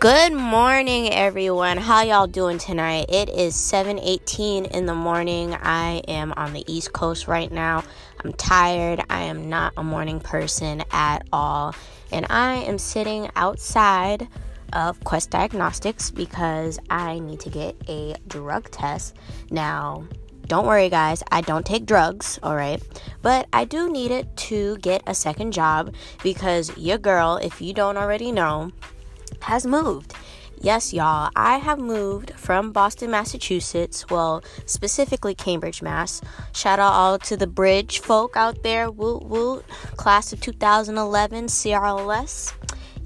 Good morning, everyone. How y'all doing tonight? It is 7:18 in the morning. I am on the East Coast right now. I'm tired. I am not a morning person at all. And I am sitting outside of Quest Diagnostics because I need to get a drug test. Now, don't worry, guys, I don't take drugs, all right? But I do need it to get a second job because your girl, if you don't already know, has moved. Yes, y'all, I have moved from Boston, Massachusetts. Well, specifically Cambridge, Mass. Shout out all to the bridge folk out there. Woot woot. Class of 2011 CRLS.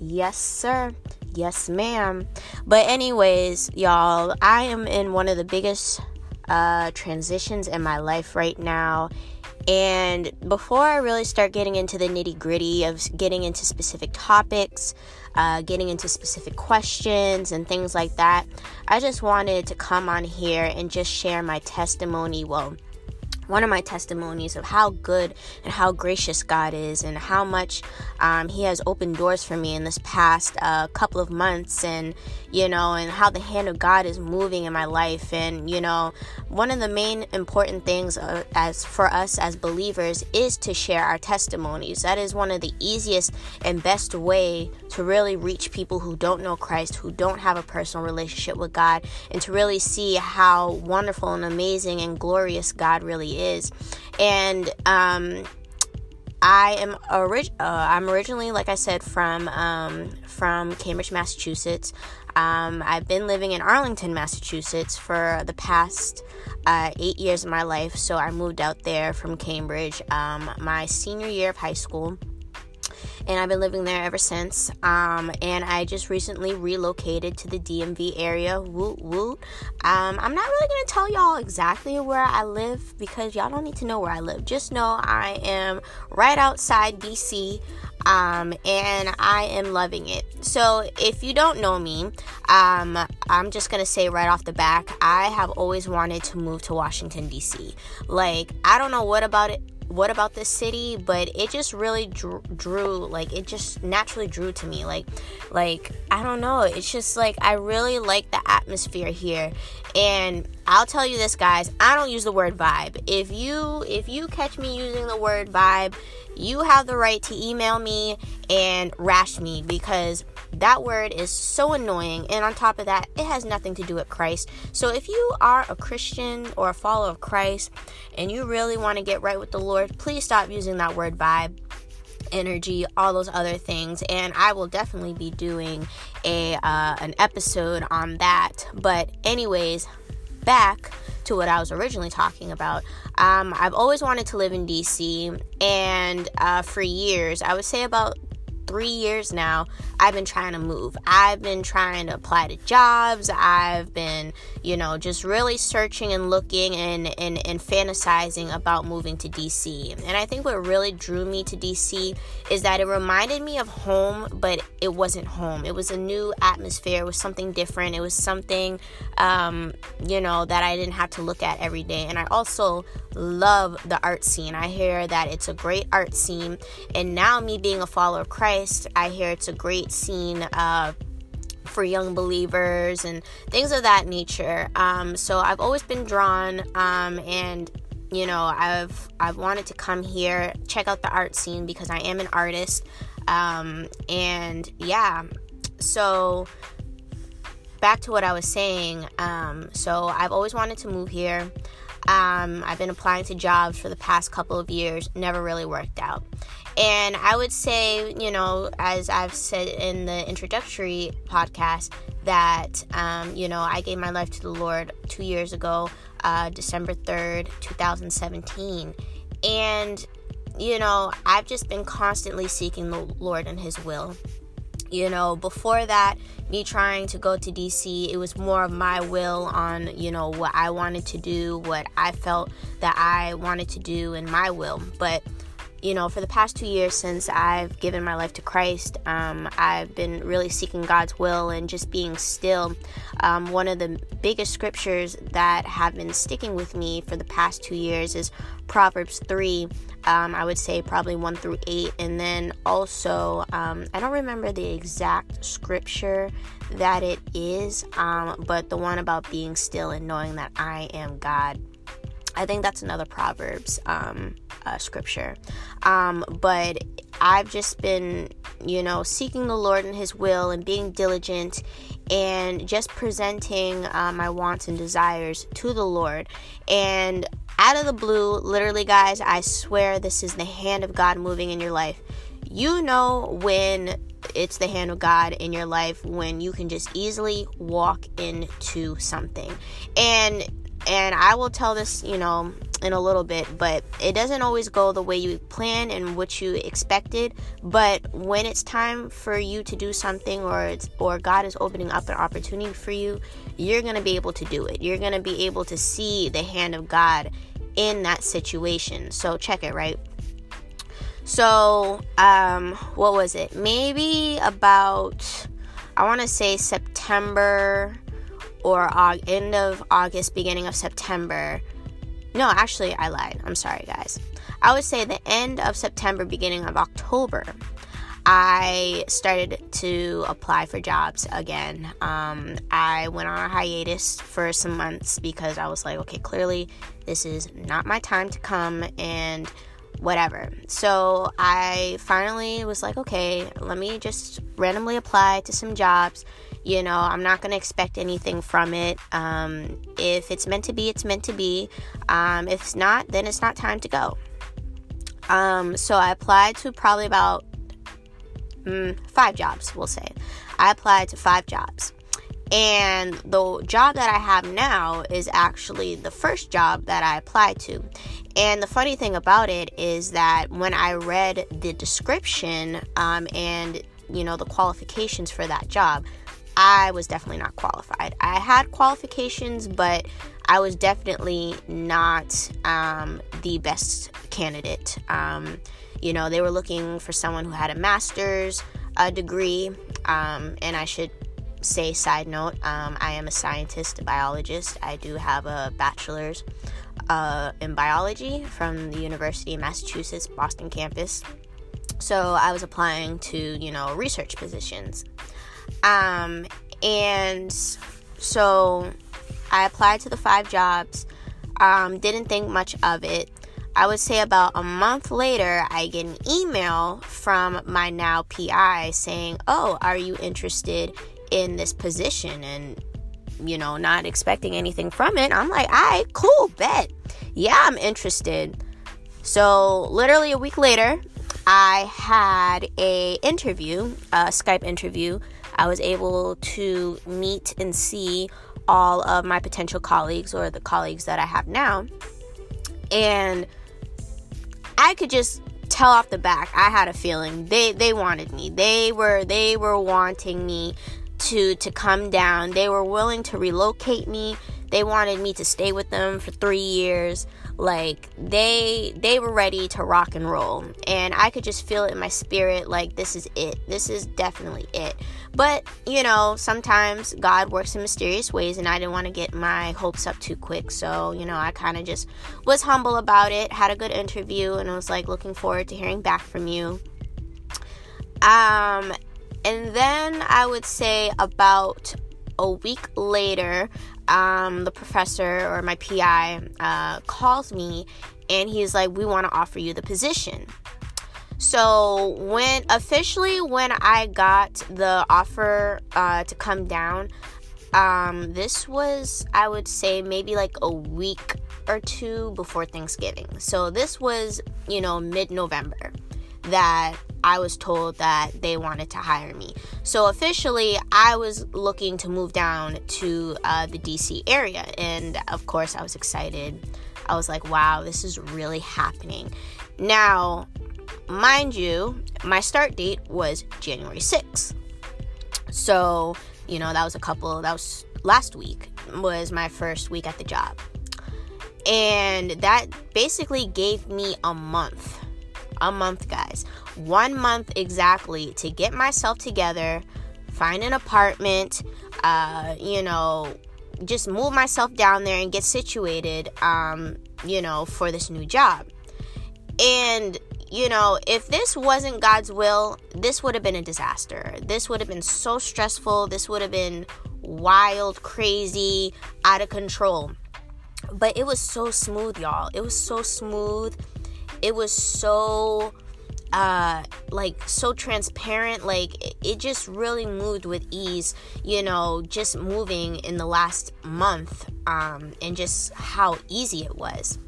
Yes, sir. Yes, ma'am. But, anyways, y'all, I am in one of the biggest uh, transitions in my life right now. And before I really start getting into the nitty gritty of getting into specific topics, uh, getting into specific questions and things like that, I just wanted to come on here and just share my testimony. Well, one of my testimonies of how good and how gracious God is, and how much um, He has opened doors for me in this past uh, couple of months, and you know, and how the hand of God is moving in my life. And you know, one of the main important things uh, as for us as believers is to share our testimonies. That is one of the easiest and best way to really reach people who don't know Christ, who don't have a personal relationship with God, and to really see how wonderful and amazing and glorious God really is. And um, I am orig- uh, I'm originally, like I said, from um, from Cambridge, Massachusetts. Um, I've been living in Arlington, Massachusetts for the past uh, eight years of my life. So I moved out there from Cambridge um, my senior year of high school and I've been living there ever since. Um, and I just recently relocated to the DMV area. Woot woot. Um, I'm not really gonna tell y'all exactly where I live because y'all don't need to know where I live. Just know I am right outside DC. Um, and I am loving it. So, if you don't know me, um, I'm just gonna say right off the back, I have always wanted to move to Washington, D.C. Like, I don't know what about it what about this city? But it just really drew, drew, like it just naturally drew to me like like i don't know. It's just like i really like the atmosphere here. And i'll tell you this guys i don't use the word vibe. If you if you catch me using the word vibe you have the right to email me and rash me because that word is so annoying. And on top of that, it has nothing to do with Christ. So if you are a Christian or a follower of Christ and you really want to get right with the Lord, please stop using that word vibe energy all those other things and i will definitely be doing a uh, an episode on that but anyways back to what I was originally talking about. Um, I've always wanted to live in DC, and uh, for years, I would say about three years now, I've been trying to move. I've been trying to apply to jobs. I've been, you know, just really searching and looking and, and, and fantasizing about moving to DC. And I think what really drew me to DC is that it reminded me of home, but it wasn't home. It was a new atmosphere. It was something different. It was something, um, you know, that I didn't have to look at every day. And I also love the art scene. I hear that it's a great art scene. And now, me being a follower of Christ, I hear it's a great scene. Uh, for young believers and things of that nature. Um, so I've always been drawn, um, and you know, I've I've wanted to come here, check out the art scene because I am an artist, um, and yeah. So back to what I was saying. Um, so I've always wanted to move here. Um, I've been applying to jobs for the past couple of years, never really worked out. And I would say, you know, as I've said in the introductory podcast, that, um, you know, I gave my life to the Lord two years ago, uh, December 3rd, 2017. And, you know, I've just been constantly seeking the Lord and His will. You know, before that, me trying to go to DC, it was more of my will on, you know, what I wanted to do, what I felt that I wanted to do, and my will. But you know, for the past two years since I've given my life to Christ, um, I've been really seeking God's will and just being still. Um, one of the biggest scriptures that have been sticking with me for the past two years is Proverbs 3. Um, I would say probably 1 through 8. And then also, um, I don't remember the exact scripture that it is, um, but the one about being still and knowing that I am God. I think that's another Proverbs um, uh, scripture. Um, but I've just been, you know, seeking the Lord and His will and being diligent and just presenting uh, my wants and desires to the Lord. And out of the blue, literally, guys, I swear this is the hand of God moving in your life. You know when it's the hand of God in your life when you can just easily walk into something. And and I will tell this, you know, in a little bit, but it doesn't always go the way you plan and what you expected. But when it's time for you to do something or it's or God is opening up an opportunity for you, you're to be able to do it. You're to be able to see the hand of God in that situation. So check it, right? So, um what was it? Maybe about I want to say September or end of August, beginning of September. No, actually, I lied. I'm sorry, guys. I would say the end of September, beginning of October, I started to apply for jobs again. Um, I went on a hiatus for some months because I was like, okay, clearly this is not my time to come and whatever. So I finally was like, okay, let me just randomly apply to some jobs you know, I'm not going to expect anything from it. Um, if it's meant to be, it's meant to be. Um, if it's not, then it's not time to go. Um, so I applied to probably about mm, five jobs, we'll say. I applied to five jobs. And the job that I have now is actually the first job that I applied to. And the funny thing about it is that when I read the description um, and you know the qualifications for that job, I was definitely not qualified. I had qualifications, but I was definitely not um, the best candidate. Um, you know, they were looking for someone who had a master's a degree, um, and I should say, side note, um, I am a scientist, a biologist. I do have a bachelor's uh, in biology from the University of Massachusetts, Boston campus. So I was applying to, you know, research positions. Um, and so I applied to the five jobs. Um, didn't think much of it. I would say about a month later, I get an email from my now PI saying, Oh, are you interested in this position? And, you know, not expecting anything from it. I'm like, All right, cool, bet. Yeah, I'm interested. So, literally a week later, I had a interview, a Skype interview I was able to meet and see all of my potential colleagues or the colleagues that I have now. And I could just tell off the back I had a feeling they they wanted me. They were they were wanting me to to come down. They were willing to relocate me. They wanted me to stay with them for 3 years. Like they they were ready to rock and roll. And i could just feel it in my spirit like this is it. This is definitely it. But you know sometimes god works in mysterious ways and i didn't want to get my hopes up too quick. So you know i kind of just was humble about it had a good interview and i was like looking forward to hearing back from you. Um and then i would say about a week later um, the professor or my PI uh, calls me and he's like, We want to offer you the position. So, when officially, when I got the offer uh, to come down, um, this was, I would say, maybe like a week or two before Thanksgiving. So, this was, you know, mid November that I was told that they wanted to hire me. So officially, I was looking to move down to uh, the DC area. And of course, I was excited. I was like, wow, this is really happening. Now, mind you, my start date was January 6th. So, you know, that was a couple, that was last week, was my first week at the job. And that basically gave me a month a month, guys. One month exactly to get myself together, find an apartment, uh, you know, just move myself down there and get situated, um, you know, for this new job. And you know, if this wasn't God's will, this would have been a disaster. This would have been so stressful. This would have been wild, crazy, out of control. But it was so smooth, y'all. It was so smooth. It was so uh like so transparent like it just really moved with ease you know just moving in the last month um and just how easy it was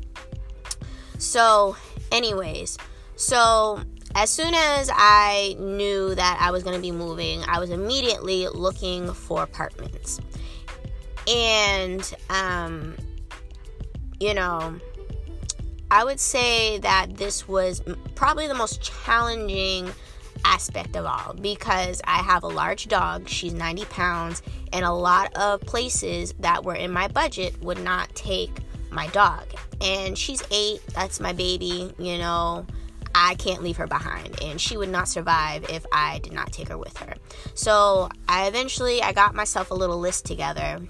so anyways so, as soon as I knew that I was going to be moving, I was immediately looking for apartments. And, um, you know, I would say that this was probably the most challenging aspect of all because I have a large dog. She's 90 pounds, and a lot of places that were in my budget would not take my dog. And she's eight, that's my baby, you know. I can't leave her behind and she would not survive if I did not take her with her. So I eventually I got myself a little list together.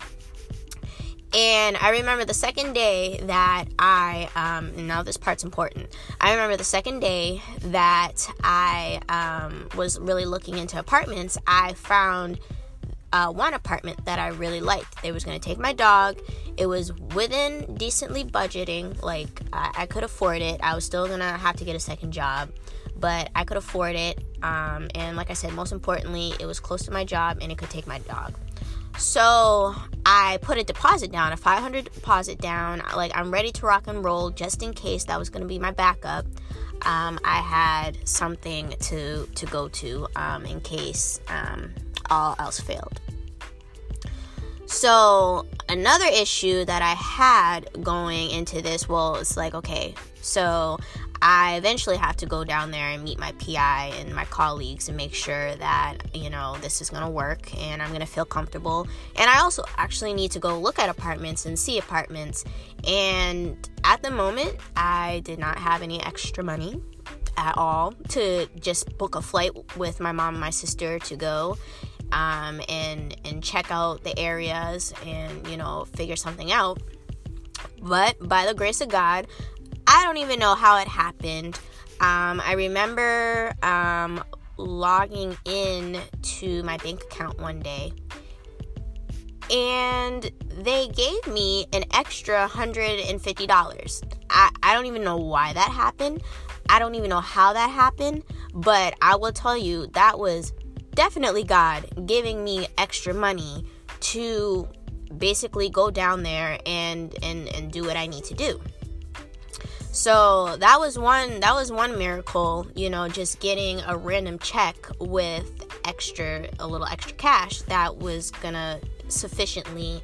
And I remember the second day that I, um, now this part's important. I remember the second day that I um, was really looking into apartments, I found uh, one apartment that I really liked. They was going to take my dog. It was within decently budgeting. Like I, I could afford it. I was still gonna have to get a second job, but I could afford it. Um, and like I said, most importantly, it was close to my job and it could take my dog. So I put a deposit down, a 500 deposit down. Like I'm ready to rock and roll just in case that was going to be my backup. Um, I had something to to go to um, in case um, all else failed. So, another issue that I had going into this, well, it's like, okay, so I eventually have to go down there and meet my PI and my colleagues and make sure that, you know, this is going to work and I'm going to feel comfortable. And I also actually need to go look at apartments and see apartments. And at the moment, I did not have any extra money at all to just book a flight with my mom and my sister to go um, and and check out the areas and you know figure something out. But by the grace of God, I don't even know how it happened. Um, I remember um, logging in to my bank account one day and they gave me an extra $150. I, I don't even know why that happened. I don't even know how that happened, but I will tell you that was definitely God giving me extra money to basically go down there and and and do what I need to do. So that was one that was one miracle, you know, just getting a random check with extra a little extra cash that was gonna sufficiently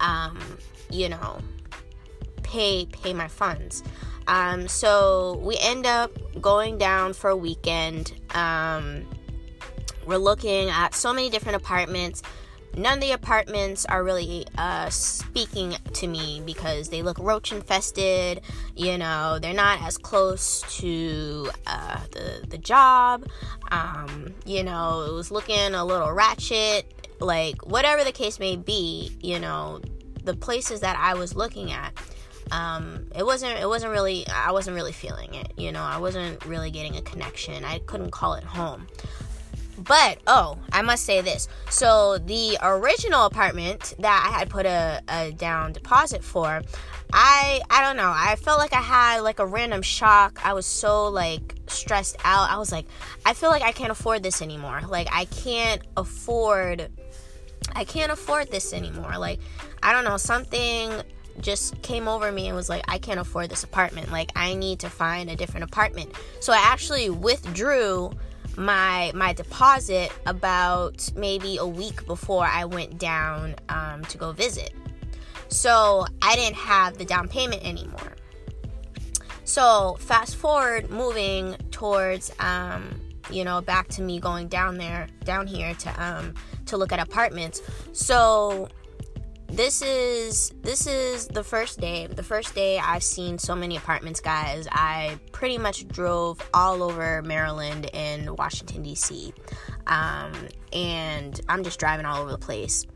um, you know pay pay my funds. Um, so we end up going down for a weekend. Um, we're looking at so many different apartments. None of the apartments are really uh, speaking to me because they look roach infested. You know, they're not as close to uh, the the job. Um, you know, it was looking a little ratchet. Like whatever the case may be, you know, the places that I was looking at um, it wasn't it wasn't really I wasn't really feeling it. You know, I wasn't really getting a connection. I couldn't call it home. But oh, I must say this. So the original apartment that I had put a, a down deposit for, I I don't know. I felt like I had like a random shock. I was so like stressed out. I was like, I feel like I can't afford this anymore. Like I can't afford I can't afford this anymore. Like I don't know, something just came over me and was like, I can't afford this apartment. Like I need to find a different apartment. So I actually withdrew my my deposit about maybe a week before I went down um, to go visit. So I didn't have the down payment anymore. So fast forward, moving towards um, you know back to me going down there down here to um, to look at apartments. So this is this is the first day the first day i've seen so many apartments guys. I pretty much drove all over maryland and washington d.c um, and i'm just driving all over the place.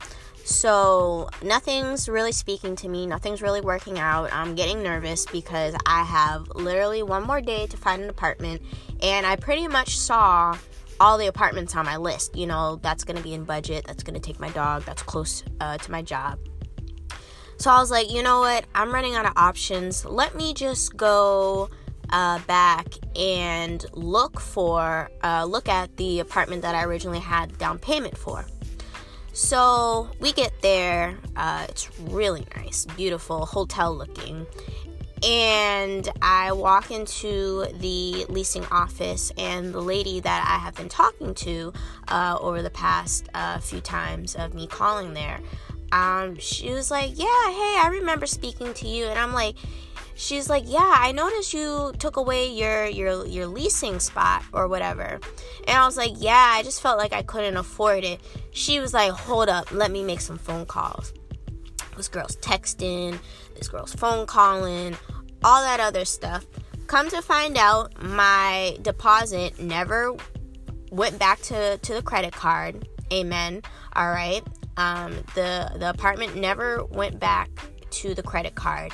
So nothing's really speaking to me. Nothing's really working out. I'm getting nervous because i have literally one more day to find an apartment. And i pretty much saw all the apartments on my list. You know, that's going to be in budget, that's going to take my dog, that's close uh, to my job. So I was like, you know what? I'm running out of options. Let me just go uh, back and look for, uh, look at the apartment that I originally had down payment for. So we get there. Uh, it's really nice, beautiful, hotel looking and I walk into the leasing office, and the lady that I have been talking to uh, over the past uh, few times of me calling there, um, she was like, "Yeah, hey, I remember speaking to you," and I'm like, she's like, "Yeah, I noticed you took away your your your leasing spot or whatever," and I was like, "Yeah, I just felt like I couldn't afford it." She was like, "Hold up, let me make some phone calls." This girl's texting, this girl's phone calling, all that other stuff. Come to find out, my deposit never went back to, to the credit card. Amen. All right. Um, the the apartment never went back to the credit card,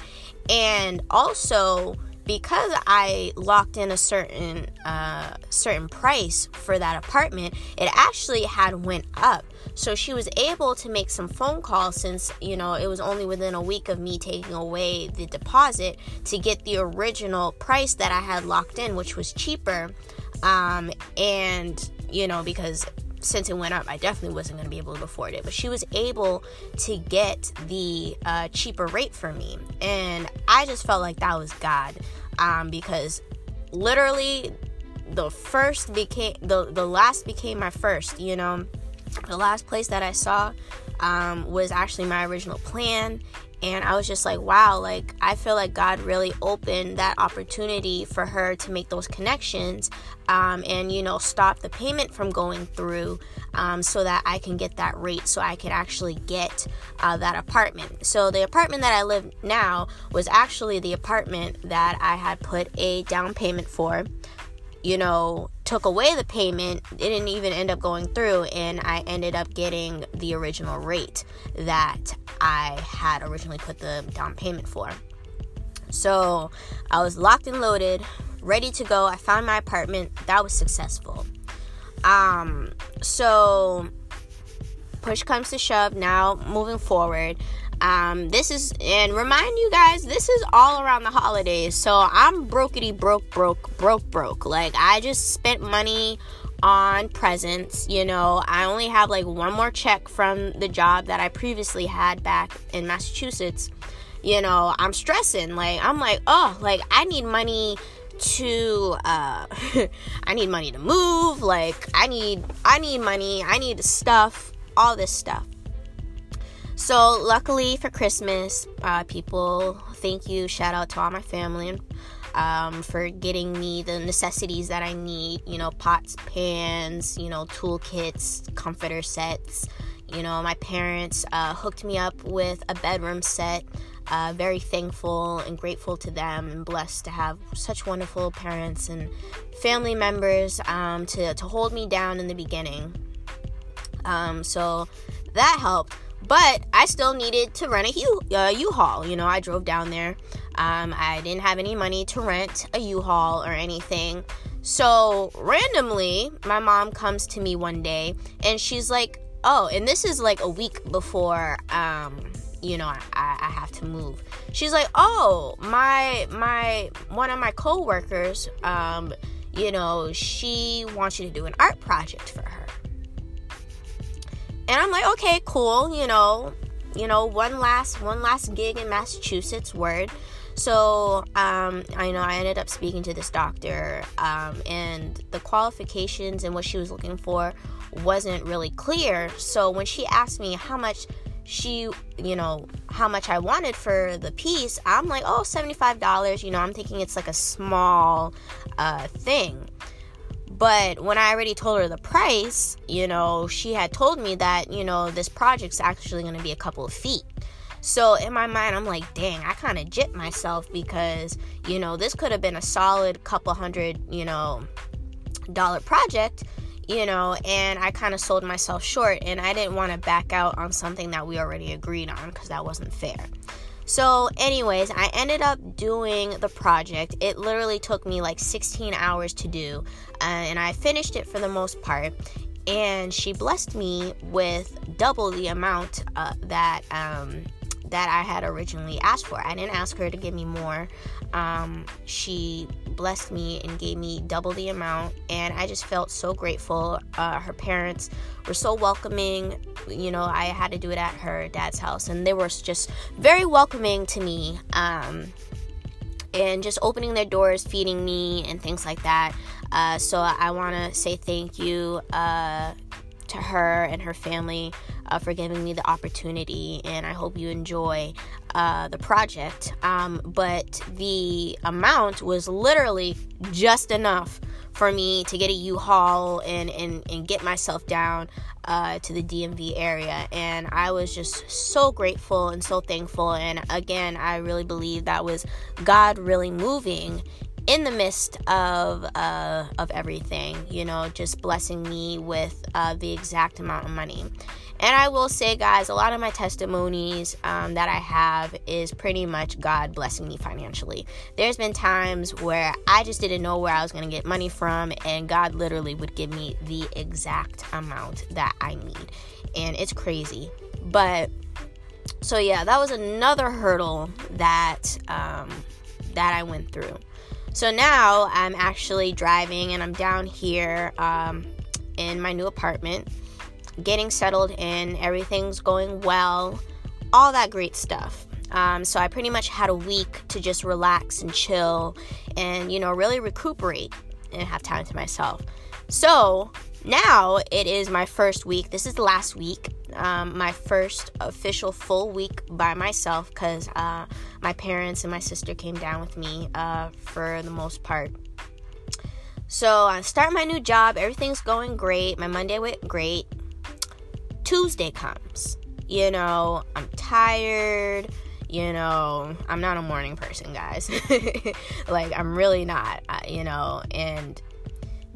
and also because I locked in a certain uh, certain price for that apartment, it actually had went up. So she was able to make some phone calls since you know it was only within a week of me taking away the deposit to get the original price that I had locked in, which was cheaper. Um, and you know because since it went up, I definitely wasn't going to be able to afford it. But she was able to get the uh, cheaper rate for me. And I just felt like that was God um, because literally the first became, the, the last became my first, you know. The last place that I saw um, was actually my original plan and I was just like, wow, like I feel like God really opened that opportunity for her to make those connections um, and, you know, stop the payment from going through um, so that I can get that rate so I could actually get uh, that apartment. So the apartment that I live now was actually the apartment that I had put a down payment for you know, took away the payment, it didn't even end up going through, and I ended up getting the original rate that I had originally put the down payment for. So I was locked and loaded, ready to go. I found my apartment. That was successful. Um, so push comes to shove. Now moving forward, um, this is and remind you guys, this is all around the holidays. So I'm brokety broke, broke, broke, broke. Like I just spent money on presents. You know, I only have like one more check from the job that I previously had back in Massachusetts. You know, I'm stressing. Like I'm like, oh, like I need money to uh I need money to move, like I need I need money, I need stuff, all this stuff. So, luckily for Christmas, uh, people, thank you, shout out to all my family um, for getting me the necessities that I need you know, pots, pans, you know, toolkits, comforter sets. You know, my parents uh, hooked me up with a bedroom set. Uh, very thankful and grateful to them and blessed to have such wonderful parents and family members um, to, to hold me down in the beginning. Um, so that helped. But I still needed to rent a U uh, U-Haul. You know, I drove down there. Um, I didn't have any money to rent a U-Haul or anything. So randomly, my mom comes to me one day and she's like, "Oh," and this is like a week before, um, you know, I, I have to move. She's like, "Oh, my my one of my coworkers, um, you know, she wants you to do an art project for her." And I'm like, okay, cool, you know, you know, one last one last gig in Massachusetts, word. So, um, I know I ended up speaking to this doctor, um, and the qualifications and what she was looking for wasn't really clear. So when she asked me how much she, you know, how much I wanted for the piece, I'm like, oh, $75. You know, I'm thinking it's like a small uh, thing. But when I already told her the price, you know, she had told me that, you know, this project's actually going to be a couple of feet. So in my mind, I'm like, dang, I kind of jipped myself because, you know, this could have been a solid couple hundred, you know, dollar project, you know, and I kind of sold myself short and I didn't want to back out on something that we already agreed on because that wasn't fair. So, anyways, I ended up doing the project. It literally took me like 16 hours to do, uh, and I finished it for the most part. And she blessed me with double the amount uh, that um, that I had originally asked for. I didn't ask her to give me more. Um, she blessed me and gave me double the amount, and I just felt so grateful. Uh, her parents were so welcoming. You know, I had to do it at her dad's house, and they were just very welcoming to me. Um, and just opening their doors, feeding me, and things like that. Uh, so I want to say thank you uh, to her and her family uh, for giving me the opportunity, and I hope you enjoy uh, the project. Um, but the amount was literally just enough for me to get a U-Haul and, and, and get myself down uh, to the DMV area. And I was just so grateful and so thankful. And again, I really believe that was God really moving in the midst of uh, of everything, you know, just blessing me with uh, the exact amount of money. And I will say, guys, a lot of my testimonies um, that I have is pretty much God blessing me financially. There's been times where I just didn't know where I was going to get money from, and God literally would give me the exact amount that I need. And it's crazy. But so yeah, that was another hurdle that um, that I went through. So now I'm actually driving and I'm down here um, in my new apartment getting settled in, everything's going well, all that great stuff. Um, so I pretty much had a week to just relax and chill and, you know, really recuperate and have time to myself. So now it is my first week. This is the last week, um, my first official full week by myself because uh, my parents and my sister came down with me uh, for the most part. So I start my new job. Everything's going great. My Monday went great. Tuesday comes. You know, I'm tired. You know, I'm not a morning person, guys. like, I'm really not, uh, you know, and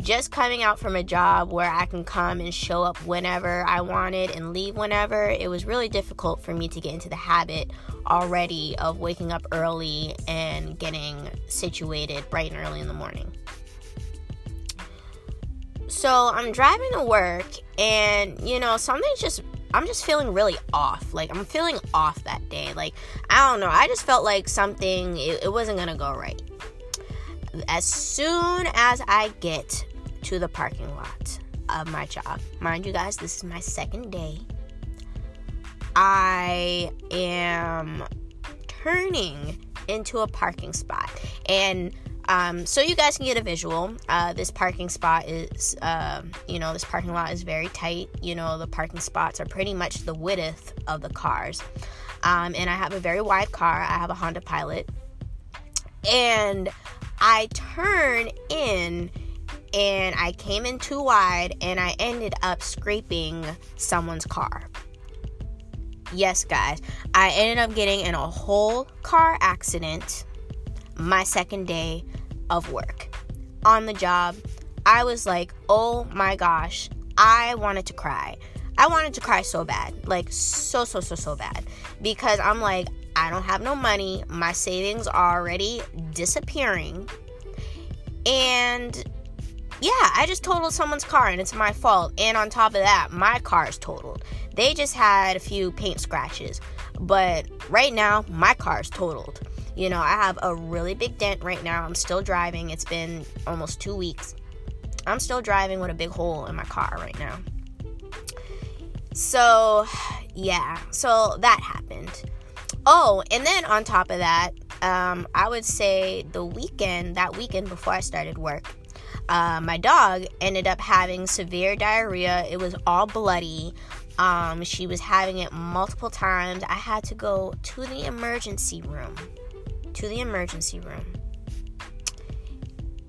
just coming out from a job where I can come and show up whenever I wanted and leave whenever, it was really difficult for me to get into the habit already of waking up early and getting situated bright and early in the morning. So I'm driving to work, and you know, something's just, I'm just feeling really off. Like, I'm feeling off that day. Like, I don't know. I just felt like something, it, it wasn't gonna go right. As soon as I get to the parking lot of my job, mind you guys, this is my second day. I am turning into a parking spot. And um, so you guys can get a visual. Uh, this parking spot is, uh, you know, this parking lot is very tight. You know, the parking spots are pretty much the width of the cars. Um, and I have a very wide car. I have a Honda Pilot. And I turn in and I came in too wide and I ended up scraping someone's car. Yes, guys, I ended up getting in a whole car accident my second day of work. On the job, I was like, oh my gosh, I wanted to cry. I wanted to cry so bad, like so, so, so, so bad. Because I'm like, I don't have no money. My savings are already disappearing. And yeah, I just totaled someone's car and it's my fault. And on top of that, my car is totaled. They just had a few paint scratches. But right now, my car is totaled. You know, I have a really big dent right now. I'm still driving. It's been almost two weeks. I'm still driving with a big hole in my car right now. So, yeah, so that happened. Oh, and then on top of that, um, I would say the weekend, that weekend before I started work, uh, my dog ended up having severe diarrhea. It was all bloody. Um, she was having it multiple times. I had to go to the emergency room to the emergency room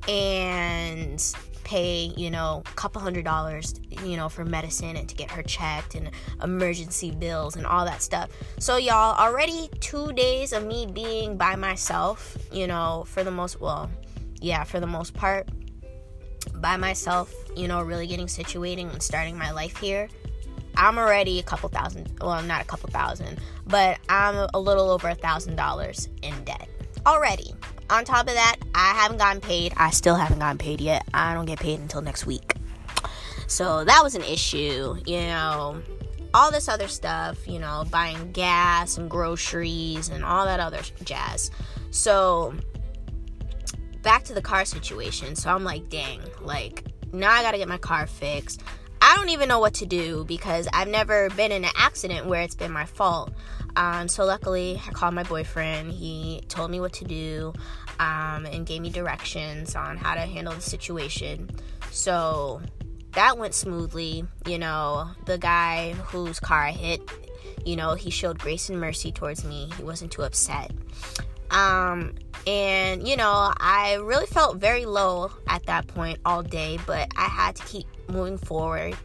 and pay, you know, a couple hundred dollars, you know, for medicine and to get her checked and emergency bills and all that stuff. So, y'all, already two days of me being by myself, you know, for the most, well, yeah, for the most part, by myself, you know, really getting situated and starting my life here. I'm already a couple thousand, well, not a couple thousand, but I'm a little over a thousand dollars in debt already. On top of that, I haven't gotten paid. I still haven't gotten paid yet. I don't get paid until next week. So that was an issue, you know. All this other stuff, you know, buying gas and groceries and all that other jazz. So back to the car situation. So I'm like, dang, like now I gotta get my car fixed. I don't even know what to do because I've never been in an accident where it's been my fault. Um, so luckily, I called my boyfriend. He told me what to do um, and gave me directions on how to handle the situation. So that went smoothly. You know, the guy whose car I hit, you know, he showed grace and mercy towards me. He wasn't too upset. Um, and you know, I really felt very low at that point all day, but I had to keep moving forward.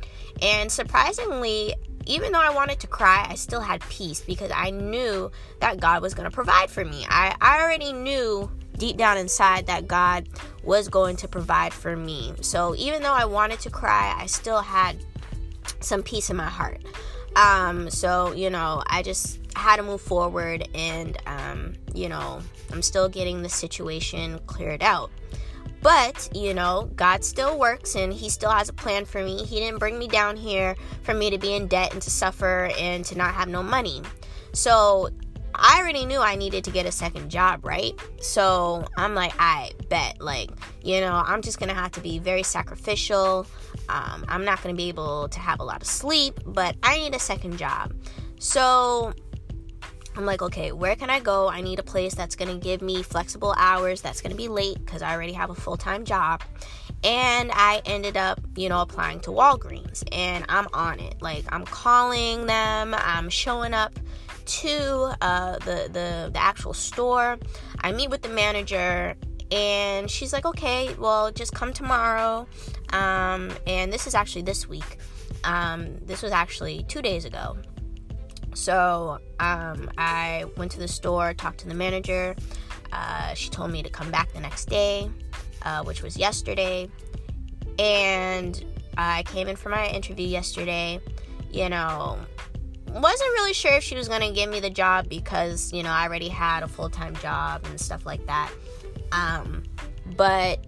And surprisingly, even though I wanted to cry, I still had peace because I knew that God was going to provide for me. I, I already knew deep down inside that God was going to provide for me. So even though I wanted to cry, I still had some peace in my heart. Um, so, you know, I just had to move forward and, um, you know, I'm still getting the situation cleared out. But, you know, God still works and He still has a plan for me. He didn't bring me down here for me to be in debt and to suffer and to not have no money. So I already knew I needed to get a second job, right? So I'm like, I bet, like, you know, I'm just gonna have to be very sacrificial. Um, I'm not gonna be able to have a lot of sleep, but I need a second job. So I'm like, okay, where can I go? I need a place that's going to give me flexible hours, that's going to be late because I already have a full time job. And I ended up, you know, applying to Walgreens and I'm on it. Like, I'm calling them, I'm showing up to uh, the, the, the actual store. I meet with the manager and she's like, okay, well, just come tomorrow. Um, and this is actually this week. Um, this was actually two days ago. So um, I went to the store, talked to the manager. Uh, she told me to come back the next day, uh, which was yesterday. And I came in for my interview yesterday. You know, wasn't really sure if she was going to give me the job because, you know, I already had a full time job and stuff like that. Um, but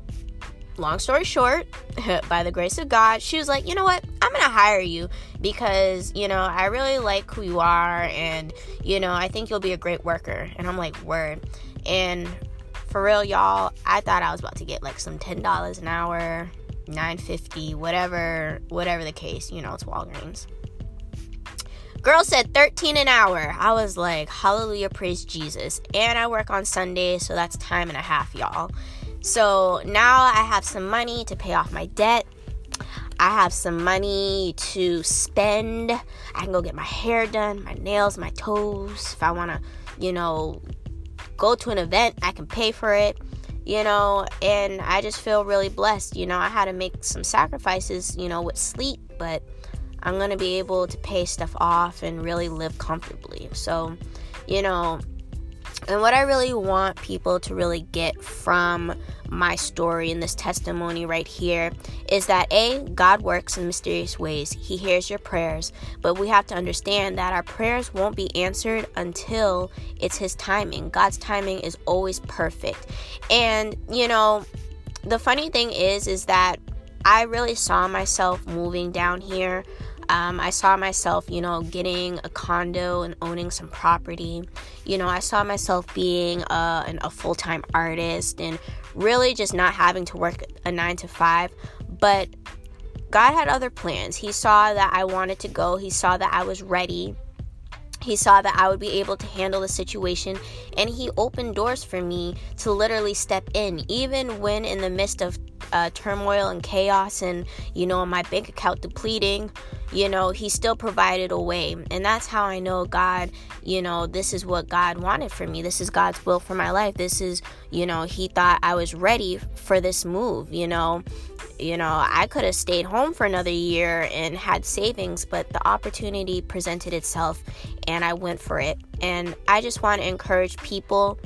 long story short, by the grace of God, she was like, you know what? I'm going to hire you because, you know, I really like who you are and, you know, I think you'll be a great worker. And I'm like, word. And for real, y'all, I thought I was about to get like some $10 an hour, 950, whatever, whatever the case, you know, it's Walgreens. Girl said 13 an hour. I was like, hallelujah, praise Jesus. And I work on Sunday, so that's time and a half, y'all. So now I have some money to pay off my debt. I have some money to spend. I can go get my hair done, my nails, my toes. If I want to, you know, go to an event, I can pay for it, you know, and I just feel really blessed. You know, I had to make some sacrifices, you know, with sleep, but I'm going to be able to pay stuff off and really live comfortably. So, you know, and what I really want people to really get from my story and this testimony right here is that A, God works in mysterious ways. He hears your prayers, but we have to understand that our prayers won't be answered until it's His timing. God's timing is always perfect. And, you know, the funny thing is, is that I really saw myself moving down here um, I saw myself, you know, getting a condo and owning some property. You know, I saw myself being a, an, a full time artist and really just not having to work a nine to five. But God had other plans. He saw that I wanted to go, He saw that I was ready. He saw that I would be able to handle the situation, and he opened doors for me to literally step in, even when in the midst of uh, turmoil and chaos and, you know, my bank account depleting, you know, he still provided a way. And that's how I know God, you know, this is what God wanted for me. This is God's will for my life. This is, you know, he thought I was ready for this move, you know. You know, I could have stayed home for another year and had savings, but the opportunity presented itself and I went for it. And I just want to encourage people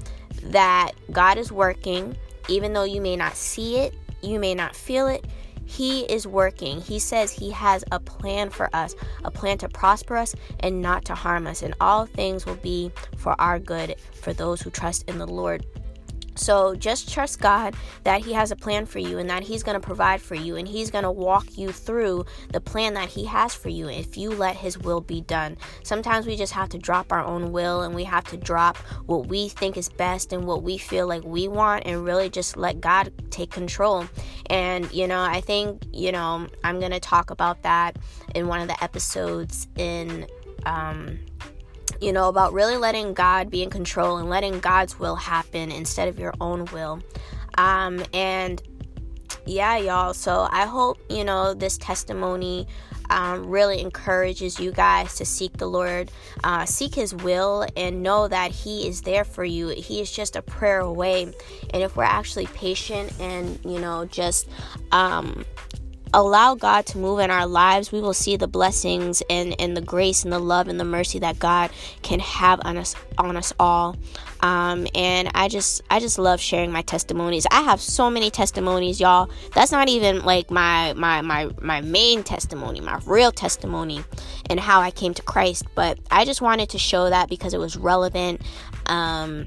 that God is working, even though you may not see it, you may not feel it. He is working. He says He has a plan for us, a plan to prosper us and not to harm us. And all things will be for our good for those who trust in the Lord. So just trust God that He has a plan for you and that He's going to provide for you and He's going to walk you through the plan that He has for you if you let His will be done. Sometimes we just have to drop our own will and we have to drop what we think is best and what we feel like we want and really just let God take control. And, you know, I think, you know, I'm going to talk about that in one of the episodes in. Um, you know, about really letting God be in control and letting God's will happen instead of your own will. Um, and yeah, y'all. So I hope, you know, this testimony um, really encourages you guys to seek the Lord, uh, seek His will, and know that He is there for you. He is just a prayer away. And if we're actually patient and, you know, just, um, allow God to move in our lives, we will see the blessings and, and the grace and the love and the mercy that God can have on us on us all. Um, and I just I just love sharing my testimonies. I have so many testimonies, y'all. That's not even like my my my my main testimony, my real testimony, and how I came to Christ. But I just wanted to show that because it was relevant. Um,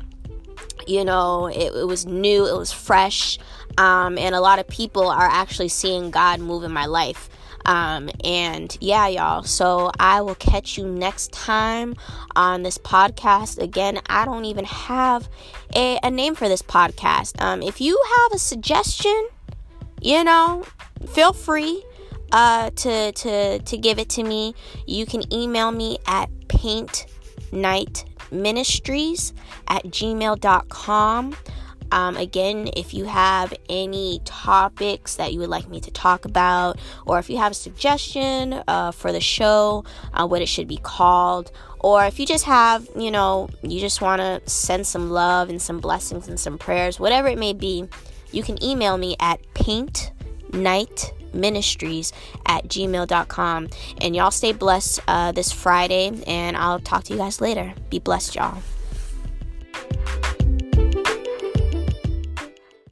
you know, it, it was new, it was fresh, um, and a lot of people are actually seeing God move in my life. Um, and yeah, y'all. So I will catch you next time on this podcast. Again, I don't even have a, a name for this podcast. Um, if you have a suggestion, you know, feel free uh, to to to give it to me. You can email me at paint night ministries at gmail.com. Um, again, if you have any topics that you would like me to talk about, or if you have a suggestion uh, for the show, uh, what it should be called, or if you just have, you know, you just want to send some love and some blessings and some prayers, whatever it may be, you can email me at paintnightministries at gmail.com. And y'all stay blessed uh, this Friday, and I'll talk to you guys later. Be blessed, y'all.